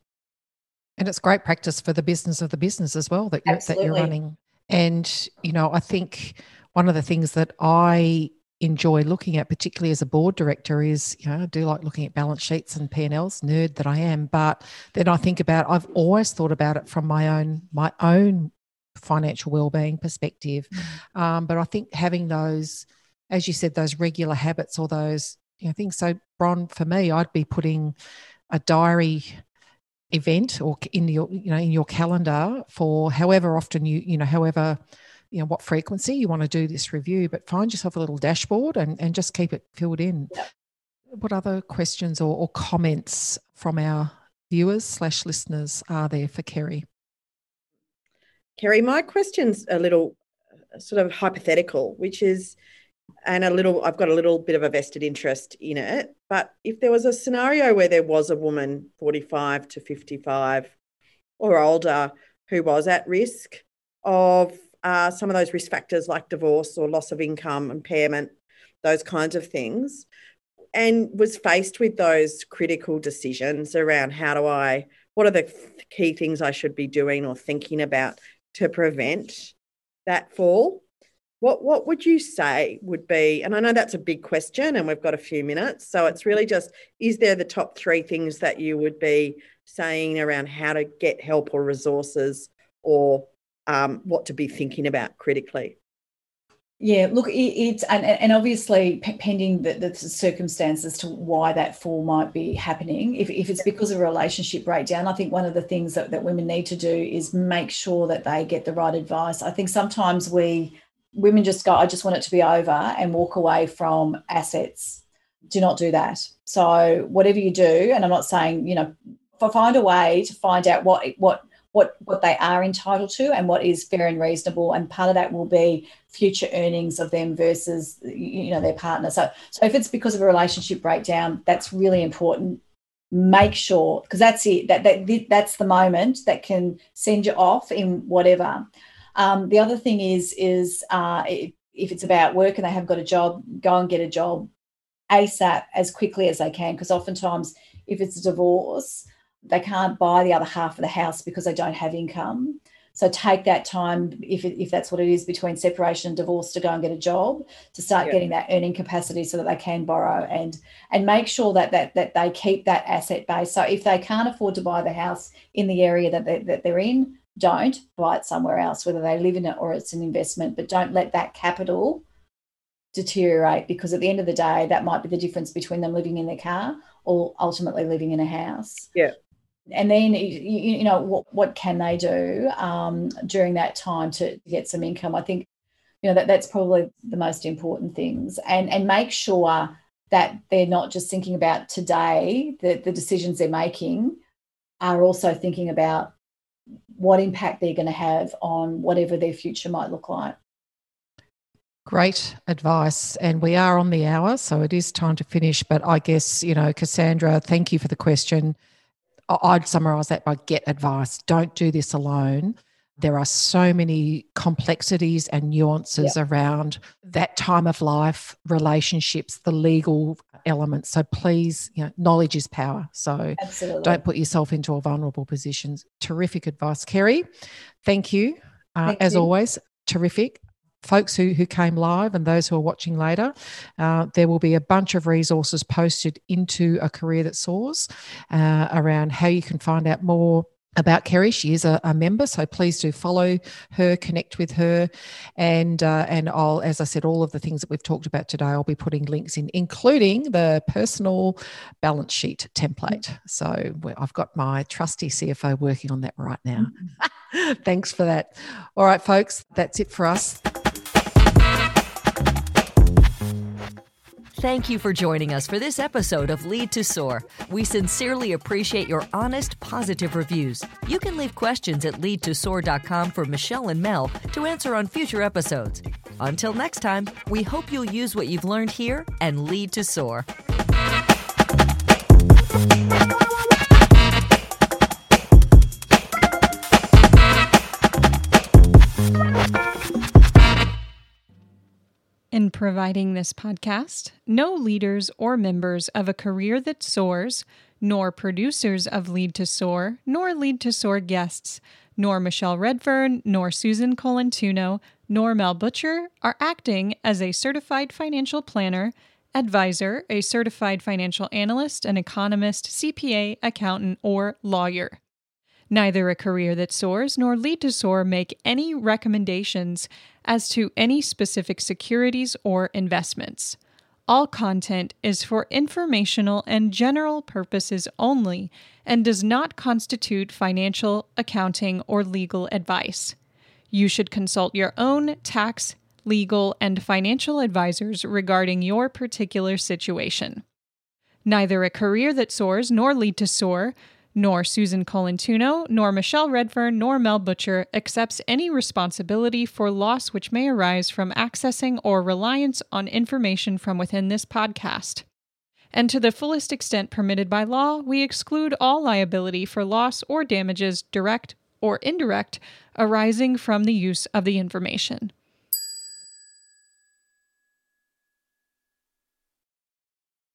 and it's great practice for the business of the business as well that you're, that you're running. And you know i think one of the things that i enjoy looking at, particularly as a board director, is you know I do like looking at balance sheets and P and Ls, nerd that I am. But then I think about I've always thought about it from my own my own financial well-being perspective. Mm. Um, but I think having those, as you said, those regular habits or those you know things. So, Bron, for me, I'd be putting a diary event or in your you know in your calendar for however often you you know however you know what frequency you want to do this review but find yourself a little dashboard and, and just keep it filled in. What other questions or, or comments from our viewers slash listeners are there for kerry kerry my question's a little uh, sort of hypothetical which is and a little i've got a little bit of a vested interest in it but if there was a scenario where there was a woman 45 to 55 or older who was at risk of uh, some of those risk factors like divorce or loss of income impairment those kinds of things and was faced with those critical decisions around how do i what are the key things i should be doing or thinking about to prevent that fall? What what would you say would be and i know that's a big question and we've got a few minutes so it's really just is there the top three things that you would be saying around how to get help or resources or um, what to be thinking about critically yeah, look, it, it's and, and obviously pending the, the circumstances to why that fall might be happening. If, if it's because of a relationship breakdown, I think one of the things that, that women need to do is make sure that they get the right advice. I think sometimes we women just go, I just want it to be over and walk away from assets. Do not do that. So whatever you do, and I'm not saying, you know, find a way to find out what what what what they are entitled to and what is fair and reasonable and part of that will be future earnings of them versus you know their partner so so if it's because of a relationship breakdown that's really important make sure because that's it that, that that's the moment that can send you off in whatever um, the other thing is is uh, if it's about work and they haven't got a job, go and get a job ASAP as quickly as they can. Because oftentimes, if it's a divorce, they can't buy the other half of the house because they don't have income. So take that time, if, if that's what it is, between separation and divorce, to go and get a job, to start yeah. getting that earning capacity, so that they can borrow and and make sure that that that they keep that asset base. So if they can't afford to buy the house in the area that they, that they're in, don't buy it somewhere else, whether they live in it or it's an investment, but don't let that capital deteriorate because at the end of the day, that might be the difference between them living in their car or ultimately living in a house. Yeah. And then, you, you know, what, what can they do um, during that time to get some income? I think, you know, that that's probably the most important things. And, and make sure that they're not just thinking about today, that the decisions they're making are also thinking about what impact they're going to have on whatever their future might look like. Great advice. And we are on the hour, so it is time to finish. But I guess, you know, Cassandra, thank you for the question. I'd summarize that by get advice. Don't do this alone there are so many complexities and nuances yep. around that time of life, relationships, the legal elements. So please, you know, knowledge is power. So Absolutely. don't put yourself into a vulnerable position. Terrific advice, Kerry. Thank you. Uh, Thank as you. always, terrific. Folks who, who came live and those who are watching later, uh, there will be a bunch of resources posted into a career that soars uh, around how you can find out more about Kerry. She is a, a, member, so please do follow her, connect with her, and uh, and I'll, as I said, all of the things that we've talked about today, I'll be putting links in, including the personal balance sheet template. So I've got my trusty CFO working on that right now. Mm-hmm. Thanks for that. All right, folks, that's it for us. Thank you for joining us for this episode of Lead to Soar. We sincerely appreciate your honest, positive reviews. You can leave questions at leadtosoar.com for Michelle and Mel to answer on future episodes. Until next time, we hope you'll use what you've learned here and lead to soar. Providing this podcast, no leaders or members of a career that soars, nor producers of Lead to Soar, nor Lead to Soar guests nor Michelle Redfern, nor Susan Colantuono, nor Mel Butcher are acting as a certified financial planner, advisor, a certified financial analyst, an economist, CPA, accountant, or lawyer. Neither a career that soars nor Lead to Soar make any recommendations as to any specific securities or investments. All content is for informational and general purposes only and does not constitute financial, accounting, or legal advice. You should consult your own tax, legal, and financial advisors regarding your particular situation. Neither a career that soars nor lead to soar nor Susan Colantuono, nor Michelle Redfern, nor Mel Butcher accepts any responsibility for loss which may arise from accessing or reliance on information from within this podcast. And to the fullest extent permitted by law, we exclude all liability for loss or damages, direct or indirect, arising from the use of the information.